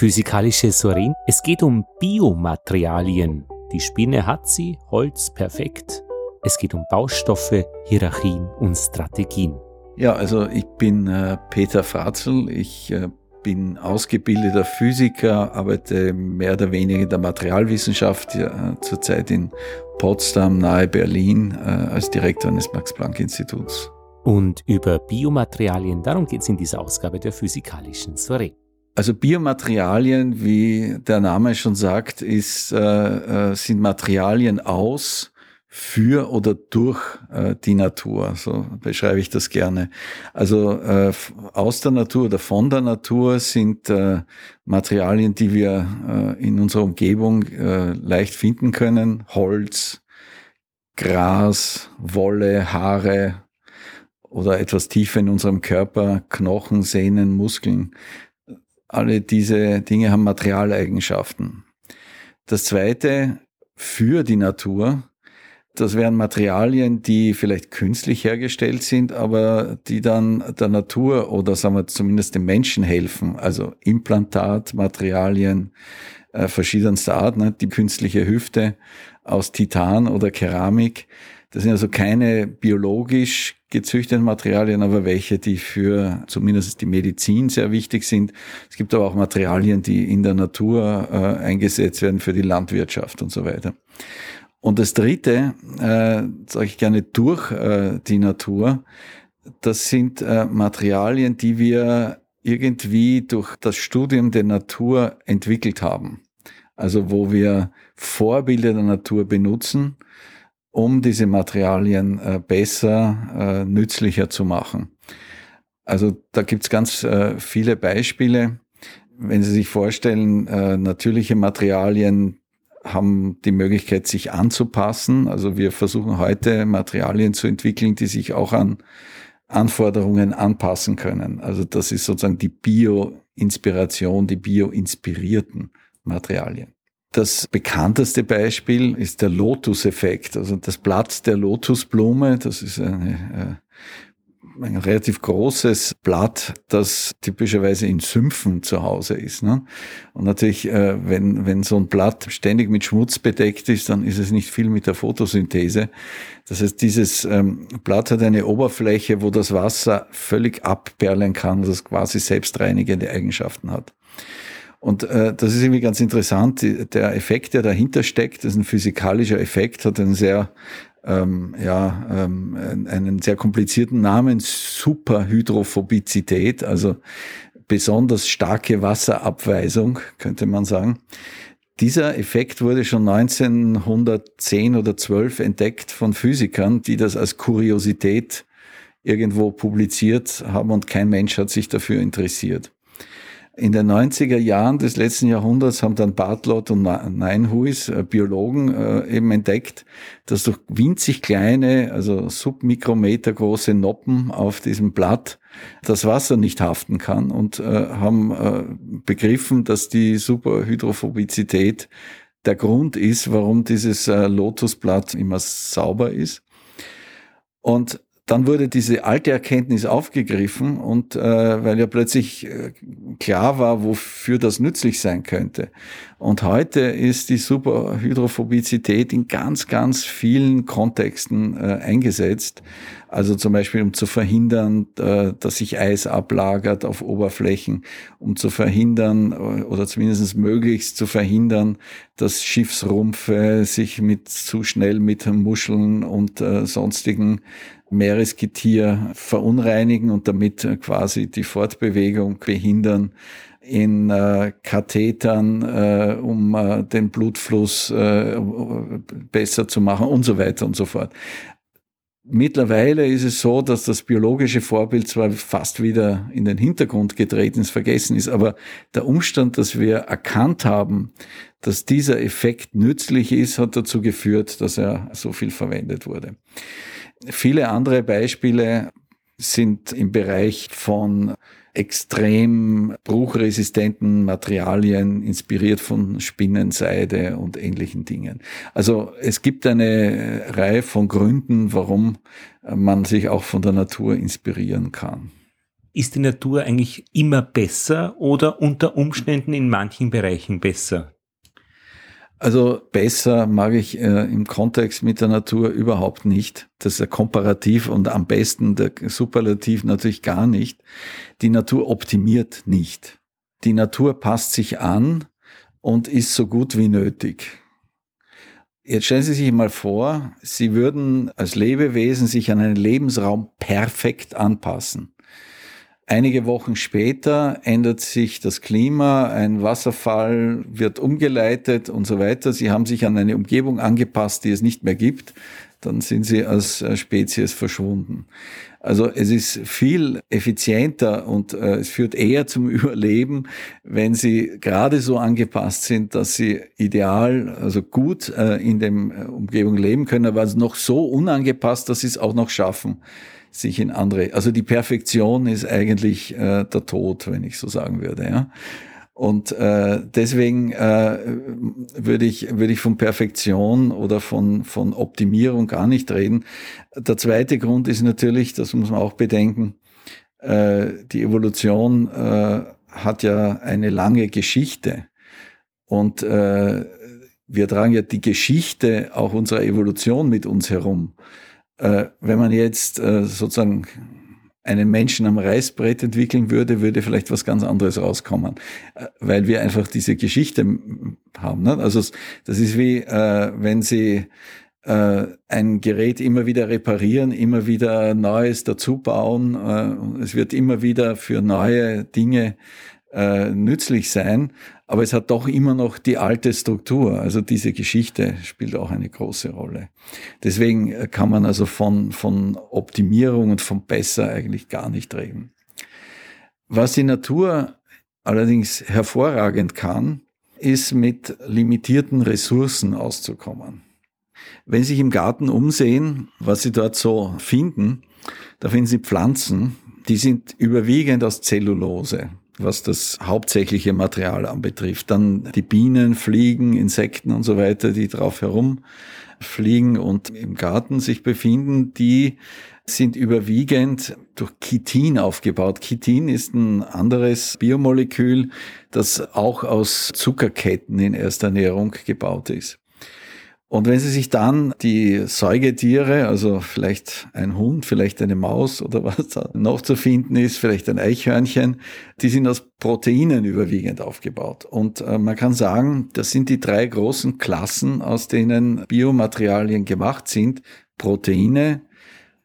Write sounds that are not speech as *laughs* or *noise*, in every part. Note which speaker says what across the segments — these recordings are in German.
Speaker 1: Physikalische Sorin. Es geht um Biomaterialien. Die Spinne hat sie, Holz perfekt. Es geht um Baustoffe, Hierarchien und Strategien.
Speaker 2: Ja, also ich bin äh, Peter Fratzel. Ich äh, bin ausgebildeter Physiker, arbeite mehr oder weniger in der Materialwissenschaft, ja, zurzeit in Potsdam nahe Berlin äh, als Direktor eines Max-Planck-Instituts.
Speaker 1: Und über Biomaterialien, darum geht es in dieser Ausgabe der Physikalischen Soiree.
Speaker 2: Also Biomaterialien, wie der Name schon sagt, ist, äh, äh sind Materialien aus für oder durch äh, die Natur. So beschreibe ich das gerne. Also äh, aus der Natur oder von der Natur sind äh, Materialien, die wir äh, in unserer Umgebung äh, leicht finden können. Holz, Gras, Wolle, Haare oder etwas tiefer in unserem Körper, Knochen, Sehnen, Muskeln. Alle diese Dinge haben Materialeigenschaften. Das zweite, für die Natur das wären Materialien, die vielleicht künstlich hergestellt sind, aber die dann der Natur oder sagen wir zumindest dem Menschen helfen. Also Implantatmaterialien äh, verschiedenster Art, ne? die künstliche Hüfte aus Titan oder Keramik. Das sind also keine biologisch gezüchteten Materialien, aber welche, die für zumindest die Medizin sehr wichtig sind. Es gibt aber auch Materialien, die in der Natur äh, eingesetzt werden für die Landwirtschaft und so weiter. Und das Dritte, äh, sage ich gerne durch äh, die Natur, das sind äh, Materialien, die wir irgendwie durch das Studium der Natur entwickelt haben. Also wo wir Vorbilder der Natur benutzen, um diese Materialien äh, besser, äh, nützlicher zu machen. Also da gibt's ganz äh, viele Beispiele. Wenn Sie sich vorstellen, äh, natürliche Materialien, haben die Möglichkeit, sich anzupassen. Also wir versuchen heute Materialien zu entwickeln, die sich auch an Anforderungen anpassen können. Also das ist sozusagen die Bio-Inspiration, die bio-inspirierten Materialien. Das bekannteste Beispiel ist der Lotus-Effekt, also das Blatt der Lotusblume. Das ist eine äh, ein relativ großes Blatt, das typischerweise in Sümpfen zu Hause ist. Ne? Und natürlich, äh, wenn, wenn so ein Blatt ständig mit Schmutz bedeckt ist, dann ist es nicht viel mit der Photosynthese. Das heißt, dieses ähm, Blatt hat eine Oberfläche, wo das Wasser völlig abperlen kann, das quasi selbstreinigende Eigenschaften hat. Und äh, das ist irgendwie ganz interessant. Der Effekt, der dahinter steckt, ist ein physikalischer Effekt, hat einen sehr ähm, ja, ähm, einen sehr komplizierten Namen, Superhydrophobizität, also besonders starke Wasserabweisung, könnte man sagen. Dieser Effekt wurde schon 1910 oder 12 entdeckt von Physikern, die das als Kuriosität irgendwo publiziert haben und kein Mensch hat sich dafür interessiert. In den 90er Jahren des letzten Jahrhunderts haben dann Bartlott und Neinhuis, äh, Biologen, äh, eben entdeckt, dass durch winzig kleine, also submikrometer große Noppen auf diesem Blatt das Wasser nicht haften kann und äh, haben begriffen, dass die Superhydrophobizität der Grund ist, warum dieses Lotusblatt immer sauber ist. Und dann wurde diese alte Erkenntnis aufgegriffen und äh, weil ja plötzlich äh, klar war, wofür das nützlich sein könnte. Und heute ist die Superhydrophobizität in ganz, ganz vielen Kontexten äh, eingesetzt. Also zum Beispiel, um zu verhindern, äh, dass sich Eis ablagert auf Oberflächen, um zu verhindern äh, oder zumindest möglichst zu verhindern, dass Schiffsrumpfe sich mit zu schnell mit Muscheln und äh, sonstigen Meeresgetier verunreinigen und damit quasi die Fortbewegung behindern in äh, Kathetern, äh, um äh, den Blutfluss äh, besser zu machen und so weiter und so fort. Mittlerweile ist es so, dass das biologische Vorbild zwar fast wieder in den Hintergrund getreten ist, vergessen ist, aber der Umstand, dass wir erkannt haben, dass dieser Effekt nützlich ist, hat dazu geführt, dass er so viel verwendet wurde. Viele andere Beispiele sind im Bereich von extrem bruchresistenten Materialien, inspiriert von Spinnenseide und ähnlichen Dingen. Also es gibt eine Reihe von Gründen, warum man sich auch von der Natur inspirieren kann.
Speaker 1: ist die Natur eigentlich immer besser oder unter Umständen in manchen Bereichen besser?
Speaker 2: Also besser mag ich äh, im Kontext mit der Natur überhaupt nicht. Das ist ja komparativ und am besten der Superlativ natürlich gar nicht. Die Natur optimiert nicht. Die Natur passt sich an und ist so gut wie nötig. Jetzt stellen Sie sich mal vor, Sie würden als Lebewesen sich an einen Lebensraum perfekt anpassen. Einige Wochen später ändert sich das Klima, ein Wasserfall wird umgeleitet und so weiter. Sie haben sich an eine Umgebung angepasst, die es nicht mehr gibt. Dann sind sie als äh, Spezies verschwunden. Also es ist viel effizienter und äh, es führt eher zum *laughs* Überleben, wenn sie gerade so angepasst sind, dass sie ideal, also gut äh, in dem äh, Umgebung leben können, aber noch so unangepasst, dass sie es auch noch schaffen sich in andere. Also die Perfektion ist eigentlich äh, der Tod, wenn ich so sagen würde. Ja. Und äh, deswegen äh, würde ich, würde ich von Perfektion oder von, von Optimierung gar nicht reden. Der zweite Grund ist natürlich, das muss man auch bedenken, äh, die Evolution äh, hat ja eine lange Geschichte. Und äh, wir tragen ja die Geschichte auch unserer Evolution mit uns herum. Äh, wenn man jetzt äh, sozusagen einen Menschen am Reißbrett entwickeln würde, würde vielleicht was ganz anderes rauskommen, äh, weil wir einfach diese Geschichte haben. Ne? Also das ist wie, äh, wenn Sie äh, ein Gerät immer wieder reparieren, immer wieder Neues dazu bauen. Äh, es wird immer wieder für neue Dinge äh, nützlich sein, aber es hat doch immer noch die alte Struktur. Also diese Geschichte spielt auch eine große Rolle. Deswegen äh, kann man also von, von Optimierung und von besser eigentlich gar nicht reden. Was die Natur allerdings hervorragend kann, ist mit limitierten Ressourcen auszukommen. Wenn Sie sich im Garten umsehen, was Sie dort so finden, da finden Sie Pflanzen, die sind überwiegend aus Zellulose was das hauptsächliche Material anbetrifft. Dann die Bienen, Fliegen, Insekten und so weiter, die drauf herumfliegen und im Garten sich befinden, die sind überwiegend durch Chitin aufgebaut. Chitin ist ein anderes Biomolekül, das auch aus Zuckerketten in erster Ernährung gebaut ist. Und wenn Sie sich dann die Säugetiere, also vielleicht ein Hund, vielleicht eine Maus oder *laughs* was da noch zu finden ist, vielleicht ein Eichhörnchen, die sind aus Proteinen überwiegend aufgebaut. Und äh, man kann sagen, das sind die drei großen Klassen, aus denen Biomaterialien gemacht sind. Proteine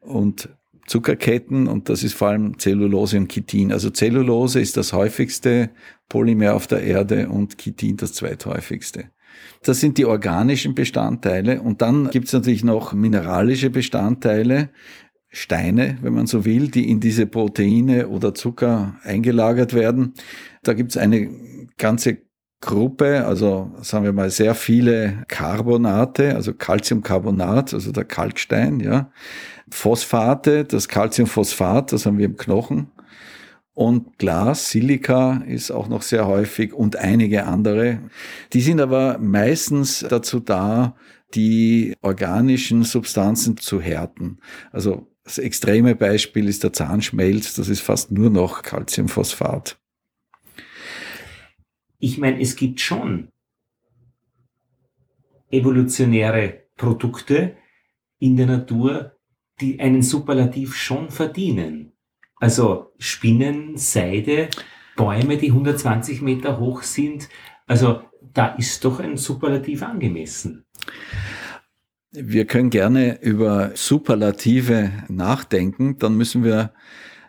Speaker 2: und Zuckerketten und das ist vor allem Zellulose und Chitin. Also Zellulose ist das häufigste Polymer auf der Erde und Chitin das zweithäufigste. Das sind die organischen Bestandteile. Und dann gibt es natürlich noch mineralische Bestandteile, Steine, wenn man so will, die in diese Proteine oder Zucker eingelagert werden. Da gibt es eine ganze Gruppe, also sagen wir mal sehr viele Carbonate, also Calciumcarbonat, also der Kalkstein, ja. Phosphate, das Calciumphosphat, das haben wir im Knochen. Und Glas, Silika ist auch noch sehr häufig und einige andere. Die sind aber meistens dazu da, die organischen Substanzen zu härten. Also das extreme Beispiel ist der Zahnschmelz, das ist fast nur noch Calciumphosphat.
Speaker 1: Ich meine, es gibt schon evolutionäre Produkte in der Natur, die einen Superlativ schon verdienen. Also Spinnen, Seide, Bäume, die 120 Meter hoch sind. Also da ist doch ein Superlativ angemessen.
Speaker 2: Wir können gerne über Superlative nachdenken, dann müssen wir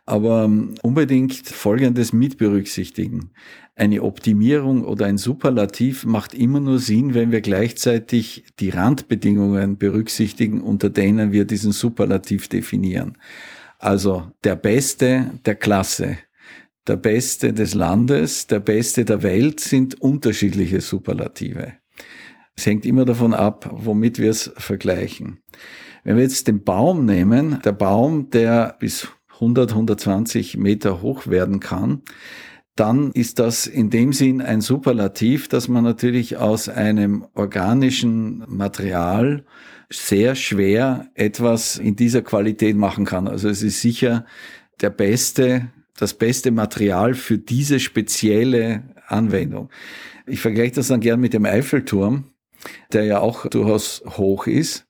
Speaker 2: aber unbedingt Folgendes mit berücksichtigen. Eine Optimierung oder ein Superlativ macht immer nur Sinn, wenn wir gleichzeitig die Randbedingungen berücksichtigen, unter denen wir diesen Superlativ definieren. Also der Beste der Klasse, der Beste des Landes, der Beste der Welt sind unterschiedliche Superlative. Es hängt immer davon ab, womit wir es vergleichen. Wenn wir jetzt den Baum nehmen, der Baum, der bis 100, 120 Meter hoch werden kann, dann ist das in dem Sinn ein Superlativ, dass man natürlich aus einem organischen Material sehr schwer etwas in dieser Qualität machen kann. Also es ist sicher der beste das beste Material für diese spezielle Anwendung. Ich vergleiche das dann gern mit dem Eiffelturm, der ja auch durchaus hoch ist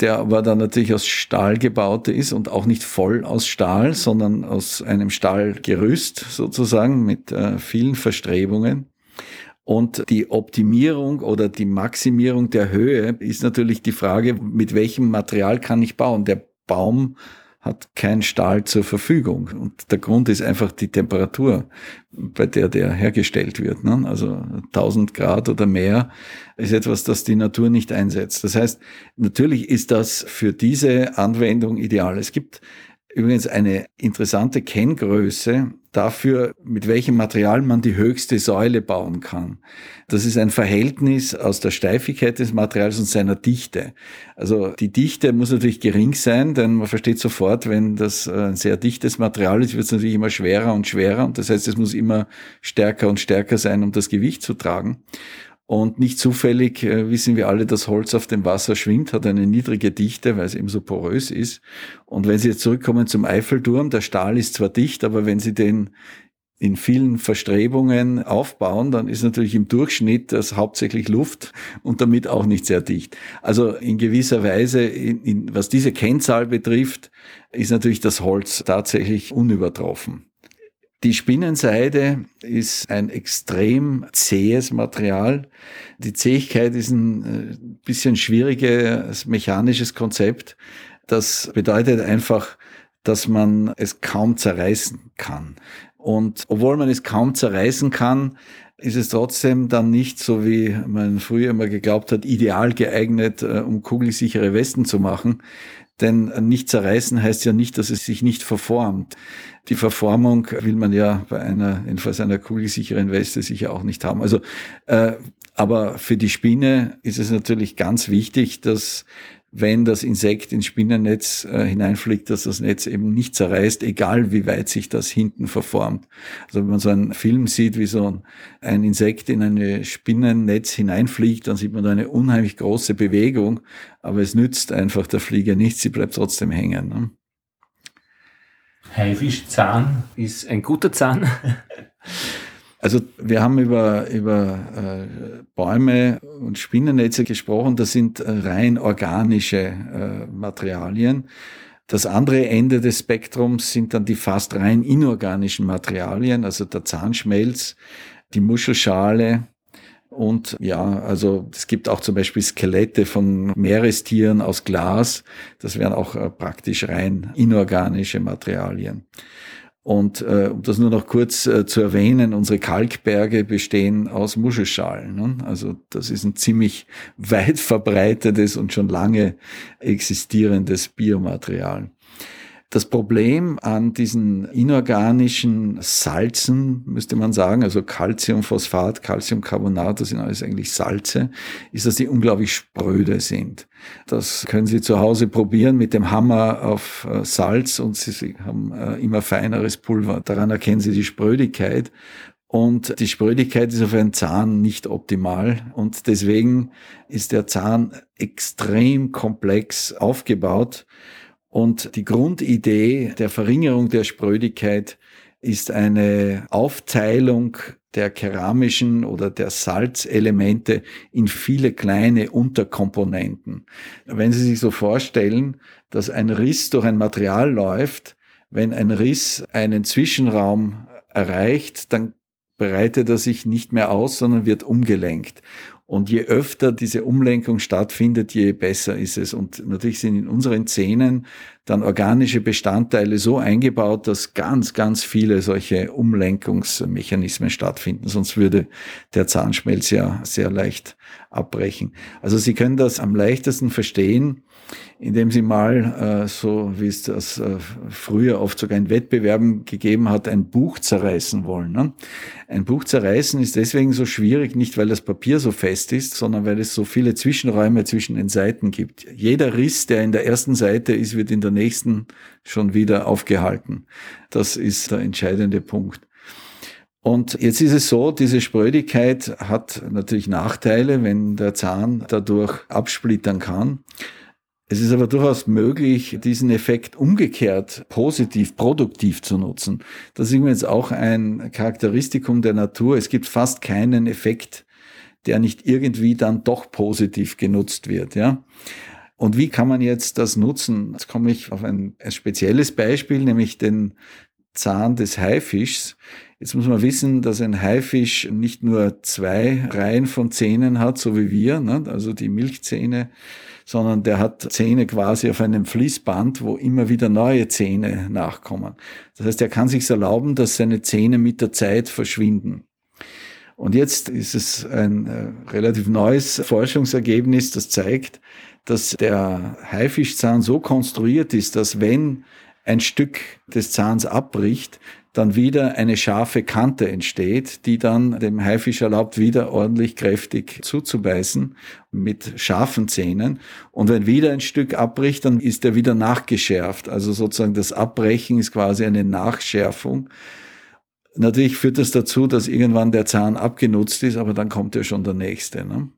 Speaker 2: der aber dann natürlich aus Stahl gebaut ist und auch nicht voll aus Stahl, sondern aus einem Stahlgerüst sozusagen mit äh, vielen Verstrebungen. Und die Optimierung oder die Maximierung der Höhe ist natürlich die Frage, mit welchem Material kann ich bauen. Der Baum hat kein Stahl zur Verfügung. Und der Grund ist einfach die Temperatur, bei der der hergestellt wird. Ne? Also 1000 Grad oder mehr ist etwas, das die Natur nicht einsetzt. Das heißt, natürlich ist das für diese Anwendung ideal. Es gibt übrigens eine interessante Kenngröße dafür, mit welchem Material man die höchste Säule bauen kann. Das ist ein Verhältnis aus der Steifigkeit des Materials und seiner Dichte. Also die Dichte muss natürlich gering sein, denn man versteht sofort, wenn das ein sehr dichtes Material ist, wird es natürlich immer schwerer und schwerer und das heißt, es muss immer stärker und stärker sein, um das Gewicht zu tragen. Und nicht zufällig äh, wissen wir alle, dass Holz auf dem Wasser schwimmt, hat eine niedrige Dichte, weil es eben so porös ist. Und wenn Sie jetzt zurückkommen zum Eiffelturm, der Stahl ist zwar dicht, aber wenn Sie den in vielen Verstrebungen aufbauen, dann ist natürlich im Durchschnitt das hauptsächlich Luft und damit auch nicht sehr dicht. Also in gewisser Weise, in, in, was diese Kennzahl betrifft, ist natürlich das Holz tatsächlich unübertroffen. Die Spinnenseide ist ein extrem zähes Material. Die Zähigkeit ist ein äh, bisschen schwieriges mechanisches Konzept. Das bedeutet einfach, dass man es kaum zerreißen kann. Und obwohl man es kaum zerreißen kann, ist es trotzdem dann nicht so, wie man früher immer geglaubt hat, ideal geeignet, äh, um kugelsichere Westen zu machen. Denn nicht zerreißen heißt ja nicht, dass es sich nicht verformt. Die Verformung will man ja bei einer, jedenfalls einer kugelsicheren Weste sicher auch nicht haben. Also, äh, aber für die Spinne ist es natürlich ganz wichtig, dass wenn das Insekt ins Spinnennetz äh, hineinfliegt, dass das Netz eben nicht zerreißt, egal wie weit sich das hinten verformt. Also wenn man so einen Film sieht, wie so ein, Insekt in ein Spinnennetz hineinfliegt, dann sieht man da eine unheimlich große Bewegung, aber es nützt einfach der Fliege nichts, sie bleibt trotzdem hängen. Ne?
Speaker 1: Haifischzahn ist ein guter Zahn. *laughs*
Speaker 2: Also wir haben über, über äh, Bäume und Spinnennetze gesprochen, das sind äh, rein organische äh, Materialien. Das andere Ende des Spektrums sind dann die fast rein inorganischen Materialien, also der Zahnschmelz, die Muschelschale, und ja, also es gibt auch zum Beispiel Skelette von Meerestieren aus Glas. Das wären auch äh, praktisch rein inorganische Materialien. Und äh, um das nur noch kurz äh, zu erwähnen, unsere Kalkberge bestehen aus Muschelschalen. Ne? Also das ist ein ziemlich *laughs* weit verbreitetes und schon lange existierendes Biomaterial. Das Problem an diesen inorganischen Salzen, müsste man sagen, also Calciumphosphat, Calciumcarbonat, das sind alles eigentlich Salze, ist, dass die unglaublich spröde sind. Das können Sie zu Hause probieren mit dem Hammer auf äh, Salz und Sie haben äh, immer feineres Pulver. Daran erkennen Sie die Sprödigkeit. Und die Sprödigkeit ist auf einen Zahn nicht optimal. Und deswegen ist der Zahn extrem komplex aufgebaut. Und die Grundidee der Verringerung der Sprödigkeit ist eine Aufteilung der keramischen oder der Salzelemente in viele kleine Unterkomponenten. Wenn Sie sich so vorstellen, dass ein Riss durch ein Material läuft, wenn ein Riss einen Zwischenraum erreicht, dann breitet er sich nicht mehr aus, sondern wird umgelenkt. Und je öfter diese Umlenkung stattfindet, je besser ist es. Und natürlich sind in unseren Zähnen dann organische Bestandteile so eingebaut, dass ganz, ganz viele solche Umlenkungsmechanismen stattfinden. Sonst würde der Zahnschmelz ja sehr leicht abbrechen. Also Sie können das am leichtesten verstehen, indem sie mal, äh, so wie es das äh, früher oft sogar in Wettbewerben gegeben hat, ein Buch zerreißen wollen. Ne? Ein Buch zerreißen ist deswegen so schwierig, nicht weil das Papier so fest ist, sondern weil es so viele Zwischenräume zwischen den Seiten gibt. Jeder Riss, der in der ersten Seite ist, wird in der nächsten schon wieder aufgehalten. Das ist der entscheidende Punkt. Und jetzt ist es so, diese Sprödigkeit hat natürlich Nachteile, wenn der Zahn dadurch absplittern kann. Es ist aber durchaus möglich, diesen Effekt umgekehrt positiv, produktiv zu nutzen. Das ist übrigens auch ein Charakteristikum der Natur. Es gibt fast keinen Effekt, der nicht irgendwie dann doch positiv genutzt wird, ja. Und wie kann man jetzt das nutzen? Jetzt komme ich auf ein, ein spezielles Beispiel, nämlich den Zahn des Haifischs. Jetzt muss man wissen, dass ein Haifisch nicht nur zwei Reihen von Zähnen hat, so wie wir, ne? also die Milchzähne, sondern der hat Zähne quasi auf einem Fließband, wo immer wieder neue Zähne nachkommen. Das heißt, er kann sich erlauben, dass seine Zähne mit der Zeit verschwinden. Und jetzt ist es ein äh, relativ neues Forschungsergebnis, das zeigt, dass der Haifischzahn so konstruiert ist, dass wenn ein Stück des Zahns abbricht, dann wieder eine scharfe Kante entsteht, die dann dem Haifisch erlaubt, wieder ordentlich kräftig zuzubeißen mit scharfen Zähnen. Und wenn wieder ein Stück abbricht, dann ist er wieder nachgeschärft. Also sozusagen das Abbrechen ist quasi eine Nachschärfung. Natürlich führt das dazu, dass irgendwann der Zahn abgenutzt ist, aber dann kommt ja schon der nächste. Ne?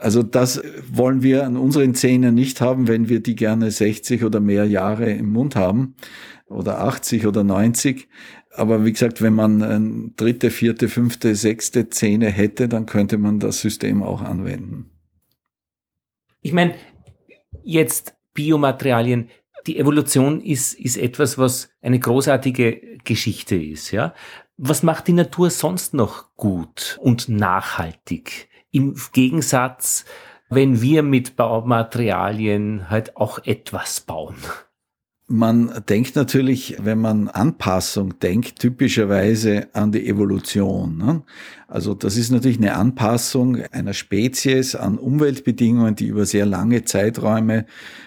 Speaker 2: Also das wollen wir an unseren Zähnen nicht haben, wenn wir die gerne 60 oder mehr Jahre im Mund haben oder 80 oder 90. Aber wie gesagt, wenn man eine dritte, vierte, fünfte, sechste Zähne hätte, dann könnte man das System auch anwenden.
Speaker 1: Ich meine, jetzt Biomaterialien, die Evolution ist, ist etwas, was eine großartige Geschichte ist, ja. Was macht die Natur sonst noch gut und nachhaltig? Im Gegensatz, wenn wir mit Baumaterialien halt auch etwas bauen.
Speaker 2: Man denkt natürlich, wenn man Anpassung denkt, typischerweise an die Evolution. Ne? Also das ist natürlich eine Anpassung einer Spezies an Umweltbedingungen, die über sehr lange Zeiträume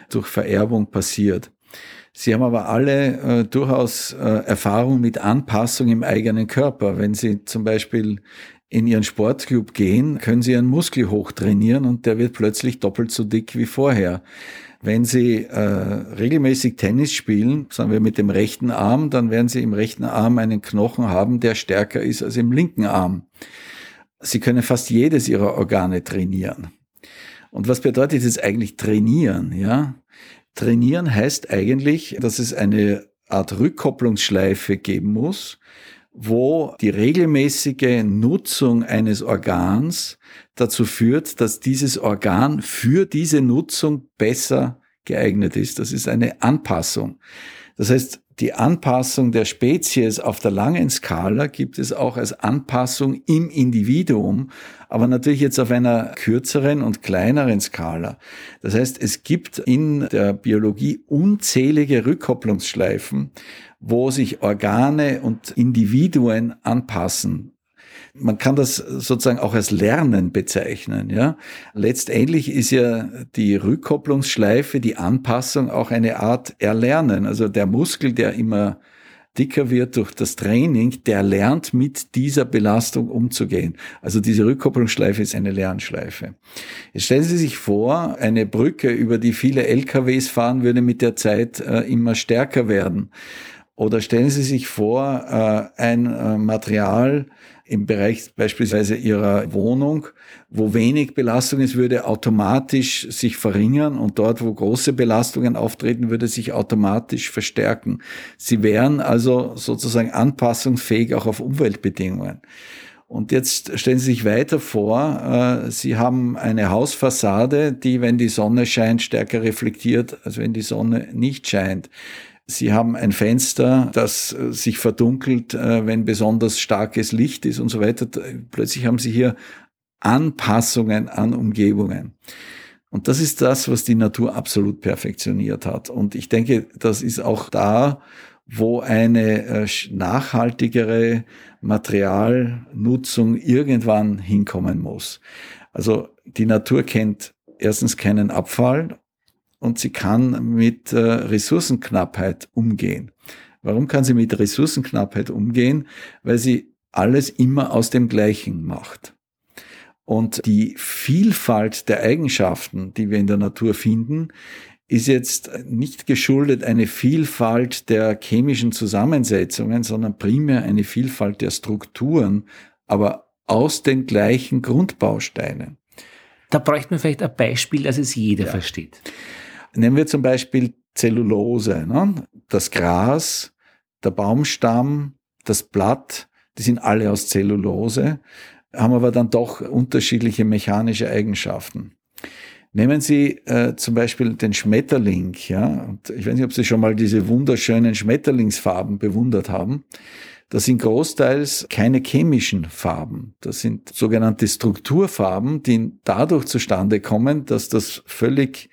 Speaker 2: durch Vererbung passiert. Sie haben aber alle äh, durchaus äh, Erfahrung mit Anpassung im eigenen Körper. Wenn Sie zum Beispiel in Ihren Sportclub gehen, können Sie Ihren Muskel hochtrainieren und der wird plötzlich doppelt so dick wie vorher. Wenn Sie äh, regelmäßig Tennis spielen, sagen wir mit dem rechten Arm, dann werden Sie im rechten Arm einen Knochen haben, der stärker ist als im linken Arm. Sie können fast jedes Ihrer Organe trainieren. Und was bedeutet jetzt eigentlich trainieren? Ja, trainieren heißt eigentlich, dass es eine Art Rückkopplungsschleife geben muss, wo die regelmäßige Nutzung eines Organs dazu führt, dass dieses Organ für diese Nutzung besser geeignet ist. Das ist eine Anpassung. Das heißt, die Anpassung der Spezies auf der langen Skala gibt es auch als Anpassung im Individuum, aber natürlich jetzt auf einer kürzeren und kleineren Skala. Das heißt, es gibt in der Biologie unzählige Rückkopplungsschleifen, wo sich Organe und Individuen anpassen. Man kann das sozusagen auch als Lernen bezeichnen, ja. Letztendlich ist ja die Rückkopplungsschleife, die Anpassung auch eine Art Erlernen. Also der Muskel, der immer dicker wird durch das Training, der lernt mit dieser Belastung umzugehen. Also diese Rückkopplungsschleife ist eine Lernschleife. Jetzt stellen Sie sich vor, eine Brücke, über die viele LKWs fahren, würde mit der Zeit äh, immer stärker werden. Oder stellen Sie sich vor, äh, ein äh, Material im Bereich beispielsweise Ihrer Wohnung, wo wenig Belastung ist, würde automatisch sich verringern und dort, wo große Belastungen auftreten, würde sich automatisch verstärken. Sie wären also sozusagen anpassungsfähig auch auf Umweltbedingungen. Und jetzt stellen Sie sich weiter vor, äh, Sie haben eine Hausfassade, die, wenn die Sonne scheint, stärker reflektiert, als wenn die Sonne nicht scheint. Sie haben ein Fenster, das äh, sich verdunkelt, äh, wenn besonders starkes Licht ist und so weiter. Plötzlich haben Sie hier Anpassungen an Umgebungen. Und das ist das, was die Natur absolut perfektioniert hat. Und ich denke, das ist auch da, wo eine äh, nachhaltigere Materialnutzung irgendwann hinkommen muss. Also die Natur kennt erstens keinen Abfall und sie kann mit äh, Ressourcenknappheit umgehen. Warum kann sie mit Ressourcenknappheit umgehen? Weil sie alles immer aus dem Gleichen macht. Und die Vielfalt der Eigenschaften, die wir in der Natur finden, ist jetzt nicht geschuldet eine Vielfalt der chemischen Zusammensetzungen, sondern primär eine Vielfalt der Strukturen, aber aus den gleichen Grundbausteinen.
Speaker 1: Da bräuchte man vielleicht ein Beispiel, dass es jeder ja. versteht.
Speaker 2: Nehmen wir zum Beispiel Zellulose. Ne? Das Gras, der Baumstamm, das Blatt, die sind alle aus Zellulose, haben aber dann doch unterschiedliche mechanische Eigenschaften. Nehmen Sie äh, zum Beispiel den Schmetterling, ja, und ich weiß nicht, ob Sie schon mal diese wunderschönen Schmetterlingsfarben bewundert haben. Das sind großteils keine chemischen Farben. Das sind sogenannte Strukturfarben, die dadurch zustande kommen, dass das völlig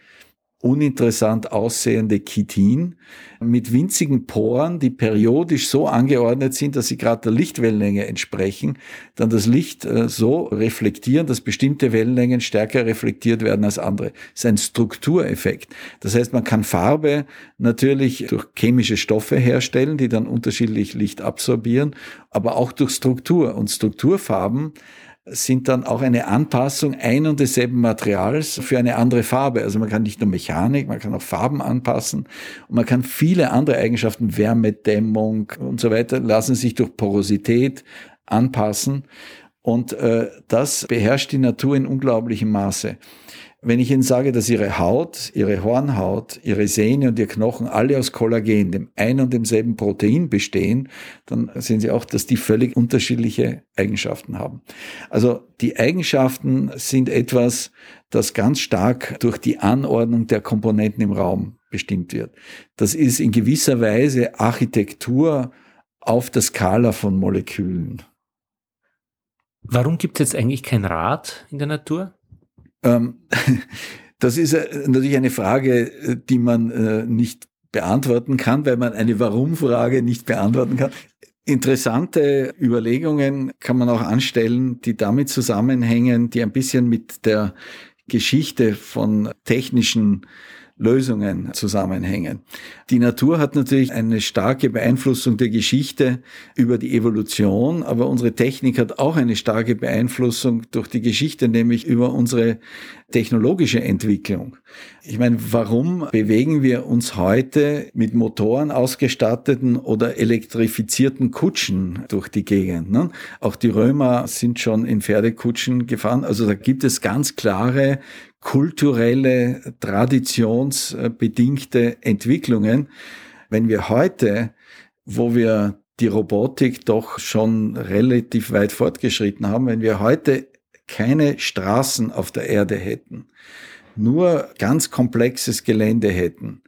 Speaker 2: uninteressant aussehende Chitin mit winzigen Poren, die periodisch so angeordnet sind, dass sie gerade der Lichtwellenlänge entsprechen, dann das Licht äh, so reflektieren, dass bestimmte Wellenlängen stärker reflektiert werden als andere. Das ist ein Struktureffekt. Das heißt, man kann Farbe natürlich durch chemische Stoffe herstellen, die dann unterschiedlich Licht absorbieren, aber auch durch Struktur. Und Strukturfarben sind dann auch eine Anpassung ein und desselben Materials für eine andere Farbe. Also man kann nicht nur Mechanik, man kann auch Farben anpassen und man kann viele andere Eigenschaften, Wärmedämmung und so weiter, lassen sich durch Porosität anpassen. Und äh, das beherrscht die Natur in unglaublichem Maße. Wenn ich Ihnen sage, dass Ihre Haut, Ihre Hornhaut, Ihre Sehne und Ihr Knochen alle aus Kollagen, dem ein und demselben Protein bestehen, dann sehen Sie auch, dass die völlig unterschiedliche Eigenschaften haben. Also die Eigenschaften sind etwas, das ganz stark durch die Anordnung der Komponenten im Raum bestimmt wird. Das ist in gewisser Weise Architektur auf der Skala von Molekülen.
Speaker 1: Warum gibt es jetzt eigentlich kein Rad in der Natur?
Speaker 2: Ähm, *laughs* das ist äh, natürlich eine Frage, äh, die man äh, nicht beantworten kann, weil man eine Warum-Frage nicht beantworten kann. Interessante Überlegungen kann man auch anstellen, die damit zusammenhängen, die ein bisschen mit der Geschichte von technischen Lösungen zusammenhängen. Die Natur hat natürlich eine starke Beeinflussung der Geschichte über die Evolution, aber unsere Technik hat auch eine starke Beeinflussung durch die Geschichte, nämlich über unsere technologische Entwicklung. Ich meine, warum bewegen wir uns heute mit Motoren ausgestatteten oder elektrifizierten Kutschen durch die Gegend? Ne? Auch die Römer sind schon in Pferdekutschen gefahren. Also da gibt es ganz klare kulturelle, traditionsbedingte Entwicklungen. Wenn wir heute, wo wir die Robotik doch schon relativ weit fortgeschritten haben, wenn wir heute keine Straßen auf der Erde hätten, nur ganz komplexes Gelände hätten,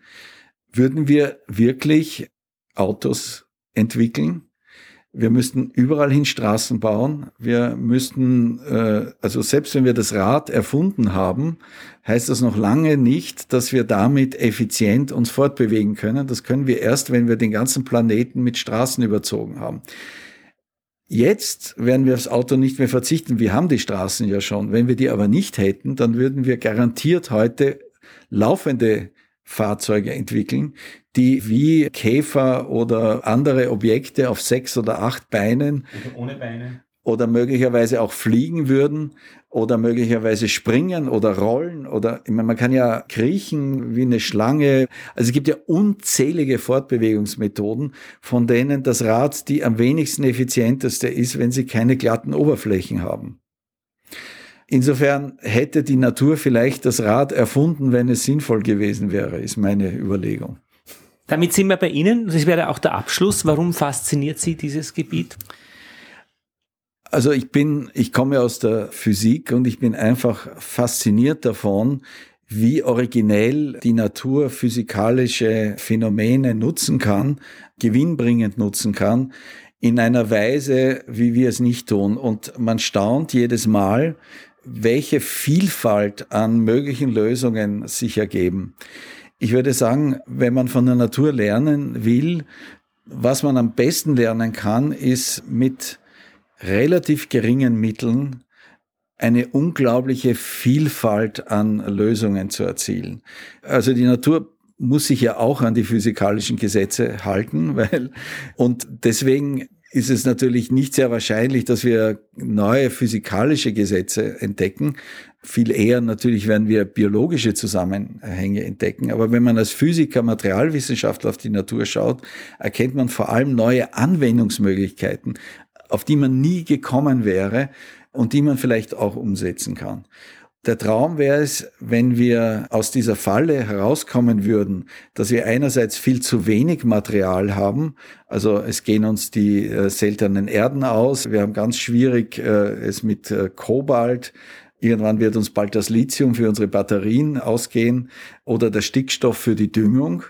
Speaker 2: würden wir wirklich Autos entwickeln? Wir müssten überall hin Straßen bauen. Wir müssten, äh, also selbst wenn wir das Rad erfunden haben, heißt das noch lange nicht, dass wir damit effizient uns fortbewegen können. Das können wir erst, wenn wir den ganzen Planeten mit Straßen überzogen haben. Jetzt werden wir aufs Auto nicht mehr verzichten. Wir haben die Straßen ja schon. Wenn wir die aber nicht hätten, dann würden wir garantiert heute laufende Fahrzeuge entwickeln, die wie Käfer oder andere Objekte auf sechs oder acht Beinen
Speaker 1: oder ohne Beine
Speaker 2: oder möglicherweise auch fliegen würden oder möglicherweise springen oder rollen oder ich meine, man kann ja kriechen wie eine Schlange. Also es gibt ja unzählige Fortbewegungsmethoden, von denen das Rad die am wenigsten effizienteste ist, wenn sie keine glatten Oberflächen haben. Insofern hätte die Natur vielleicht das Rad erfunden, wenn es sinnvoll gewesen wäre, ist meine Überlegung.
Speaker 1: Damit sind wir bei Ihnen. Das wäre auch der Abschluss. Warum fasziniert Sie dieses Gebiet?
Speaker 2: Also ich bin, ich komme aus der Physik und ich bin einfach fasziniert davon, wie originell die Natur physikalische Phänomene nutzen kann, gewinnbringend nutzen kann, in einer Weise, wie wir es nicht tun. Und man staunt jedes Mal, welche Vielfalt an möglichen Lösungen sich ergeben. Ich würde sagen, wenn man von der Natur lernen will, was man am besten lernen kann, ist mit relativ geringen Mitteln eine unglaubliche Vielfalt an Lösungen zu erzielen. Also die Natur muss sich ja auch an die physikalischen Gesetze halten, *laughs* weil, und deswegen ist es natürlich nicht sehr wahrscheinlich, dass wir neue physikalische Gesetze entdecken. Viel eher natürlich werden wir biologische Zusammenhänge entdecken. Aber wenn man als Physiker, Materialwissenschaftler auf die Natur schaut, erkennt man vor allem neue Anwendungsmöglichkeiten, auf die man nie gekommen wäre und die man vielleicht auch umsetzen kann. Der Traum wäre es, wenn wir aus dieser Falle herauskommen würden, dass wir einerseits viel zu wenig Material haben, also es gehen uns die äh, seltenen Erden aus, wir haben ganz schwierig äh, es mit äh, Kobalt, irgendwann wird uns bald das Lithium für unsere Batterien ausgehen oder der Stickstoff für die Düngung.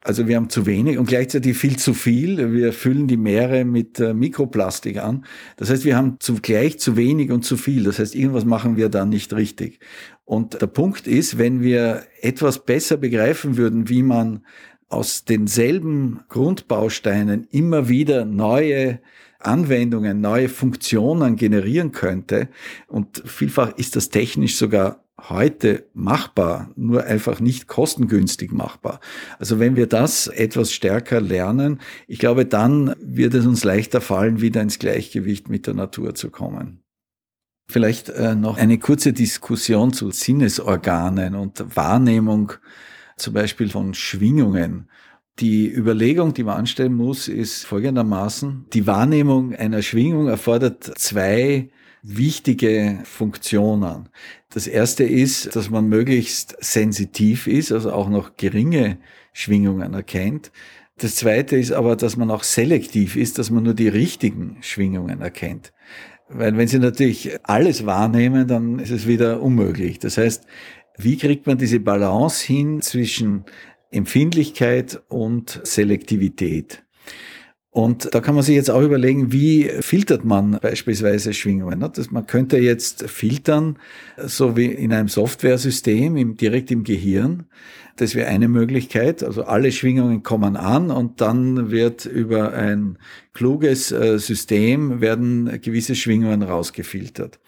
Speaker 2: Also wir haben zu wenig und gleichzeitig viel zu viel. Wir füllen die Meere mit äh, Mikroplastik an. Das heißt, wir haben zugleich zu wenig und zu viel. Das heißt, irgendwas machen wir da nicht richtig. Und der Punkt ist, wenn wir etwas besser begreifen würden, wie man aus denselben Grundbausteinen immer wieder neue Anwendungen, neue Funktionen generieren könnte. Und vielfach ist das technisch sogar heute machbar, nur einfach nicht kostengünstig machbar. Also wenn wir das etwas stärker lernen, ich glaube, dann wird es uns leichter fallen, wieder ins Gleichgewicht mit der Natur zu kommen. Vielleicht äh, noch eine kurze Diskussion zu Sinnesorganen und Wahrnehmung zum Beispiel von Schwingungen. Die Überlegung, die man anstellen muss, ist folgendermaßen, die Wahrnehmung einer Schwingung erfordert zwei wichtige Funktionen. Das erste ist, dass man möglichst sensitiv ist, also auch noch geringe Schwingungen erkennt. Das zweite ist aber, dass man auch selektiv ist, dass man nur die richtigen Schwingungen erkennt. Weil wenn Sie natürlich alles wahrnehmen, dann ist es wieder unmöglich. Das heißt, wie kriegt man diese Balance hin zwischen Empfindlichkeit und Selektivität? Und da kann man sich jetzt auch überlegen, wie filtert man beispielsweise Schwingungen. Das, man könnte jetzt filtern, so wie in einem Softwaresystem, im, direkt im Gehirn. Das wäre eine Möglichkeit. Also alle Schwingungen kommen an und dann wird über ein kluges äh, System werden gewisse Schwingungen rausgefiltert.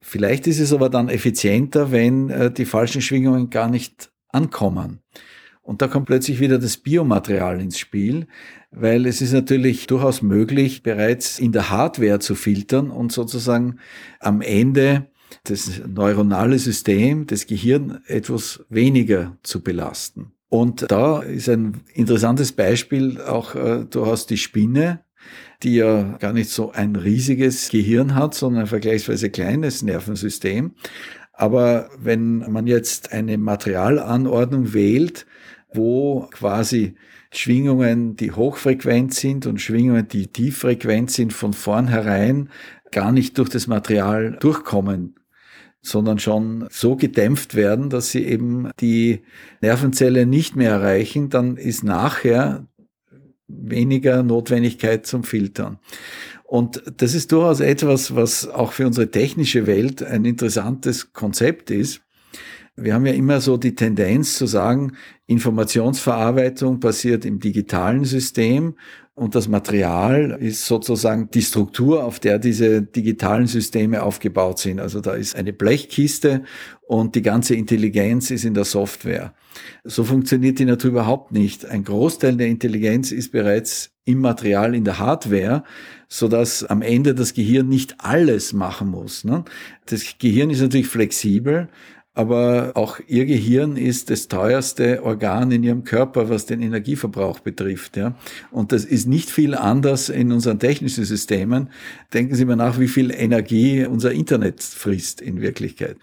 Speaker 2: Vielleicht ist es aber dann effizienter, wenn äh, die falschen Schwingungen gar nicht ankommen. Und da kommt plötzlich wieder das Biomaterial ins Spiel, weil es ist natürlich durchaus möglich, bereits in der Hardware zu filtern und sozusagen am Ende das neuronale System, das Gehirn etwas weniger zu belasten. Und da ist ein interessantes Beispiel auch äh, durchaus die Spinne, die ja gar nicht so ein riesiges Gehirn hat, sondern ein vergleichsweise kleines Nervensystem. Aber wenn man jetzt eine Materialanordnung wählt, wo quasi Schwingungen, die hochfrequent sind und Schwingungen, die tieffrequent sind, von vornherein gar nicht durch das Material durchkommen, sondern schon so gedämpft werden, dass sie eben die Nervenzelle nicht mehr erreichen, dann ist nachher weniger Notwendigkeit zum Filtern. Und das ist durchaus etwas, was auch für unsere technische Welt ein interessantes Konzept ist, wir haben ja immer so die Tendenz zu sagen, Informationsverarbeitung passiert im digitalen System und das Material ist sozusagen die Struktur, auf der diese digitalen Systeme aufgebaut sind. Also da ist eine Blechkiste und die ganze Intelligenz ist in der Software. So funktioniert die Natur überhaupt nicht. Ein Großteil der Intelligenz ist bereits im Material, in der Hardware, so dass am Ende das Gehirn nicht alles machen muss. Ne? Das Gehirn ist natürlich flexibel, aber auch ihr Gehirn ist das teuerste Organ in ihrem Körper, was den Energieverbrauch betrifft. Ja. Und das ist nicht viel anders in unseren technischen Systemen. Denken Sie mal nach, wie viel Energie unser Internet frisst in Wirklichkeit.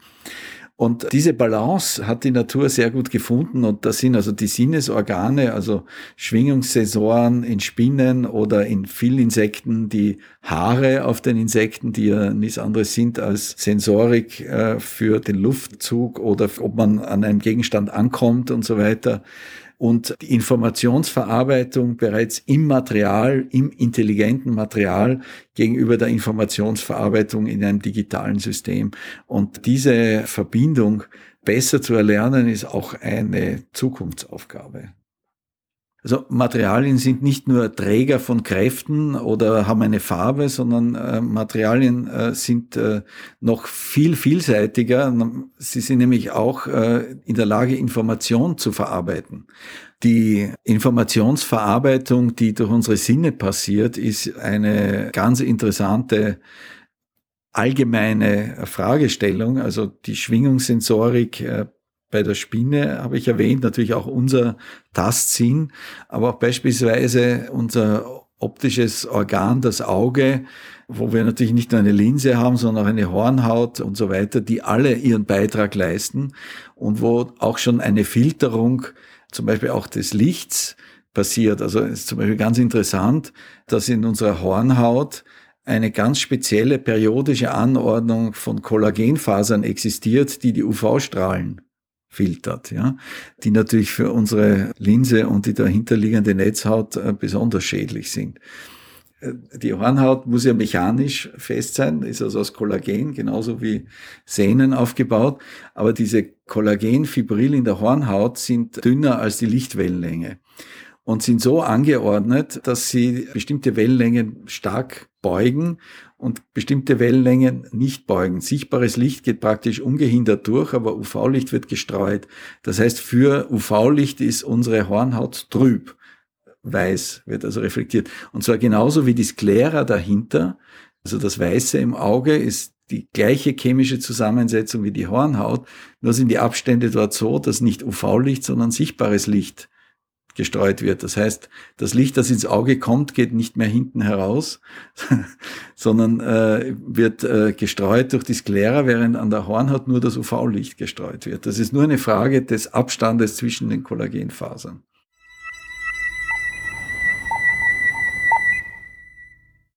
Speaker 2: Und diese Balance hat die Natur sehr gut gefunden und das sind also die Sinnesorgane, also Schwingungssensoren in Spinnen oder in vielen Insekten, die Haare auf den Insekten, die ja nichts anderes sind als Sensorik äh, für den Luftzug oder ob man an einem Gegenstand ankommt und so weiter und die Informationsverarbeitung bereits im Material, im intelligenten Material gegenüber der Informationsverarbeitung in einem digitalen System. Und diese Verbindung besser zu erlernen, ist auch eine Zukunftsaufgabe. Also Materialien sind nicht nur Träger von Kräften oder haben eine Farbe, sondern äh, Materialien äh, sind äh, noch viel vielseitiger. Sie sind nämlich auch äh, in der Lage, Information zu verarbeiten. Die Informationsverarbeitung, die durch unsere Sinne passiert, ist eine ganz interessante allgemeine Fragestellung. Also die Schwingungssensorik äh, bei der Spinne habe ich erwähnt, natürlich auch unser Tastsinn, aber auch beispielsweise unser optisches Organ, das Auge, wo wir natürlich nicht nur eine Linse haben, sondern auch eine Hornhaut und so weiter, die alle ihren Beitrag leisten und wo auch schon eine Filterung zum Beispiel auch des Lichts passiert. Also ist zum Beispiel ganz interessant, dass in unserer Hornhaut eine ganz spezielle periodische Anordnung von Kollagenfasern existiert, die die UV-Strahlen filtert, ja, die natürlich für unsere Linse und die dahinterliegende Netzhaut äh, besonders schädlich sind. Äh, die Hornhaut muss ja mechanisch fest sein, ist also aus Kollagen, genauso wie Sehnen aufgebaut. Aber diese Kollagenfibril in der Hornhaut sind dünner als die Lichtwellenlänge und sind so angeordnet, dass sie bestimmte Wellenlängen stark beugen und bestimmte Wellenlängen nicht beugen. Sichtbares Licht geht praktisch ungehindert durch, aber UV-Licht wird gestreut. Das heißt, für UV-Licht ist unsere Hornhaut trüb. Weiß wird also reflektiert. Und zwar genauso wie die Sklera dahinter, also das Weiße im Auge ist die gleiche chemische Zusammensetzung wie die Hornhaut, nur sind die Abstände dort so, dass nicht UV-Licht, sondern sichtbares Licht gestreut wird. Das heißt, das Licht, das ins Auge kommt, geht nicht mehr hinten heraus, *laughs* sondern äh, wird äh, gestreut durch die Sklera, während an der Hornhaut nur das UV-Licht gestreut wird. Das ist nur eine Frage des Abstandes zwischen den Kollagenfasern.